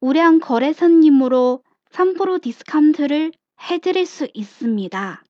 우량 거래선님으로 3% 디스카운트를 해드릴 수 있습니다.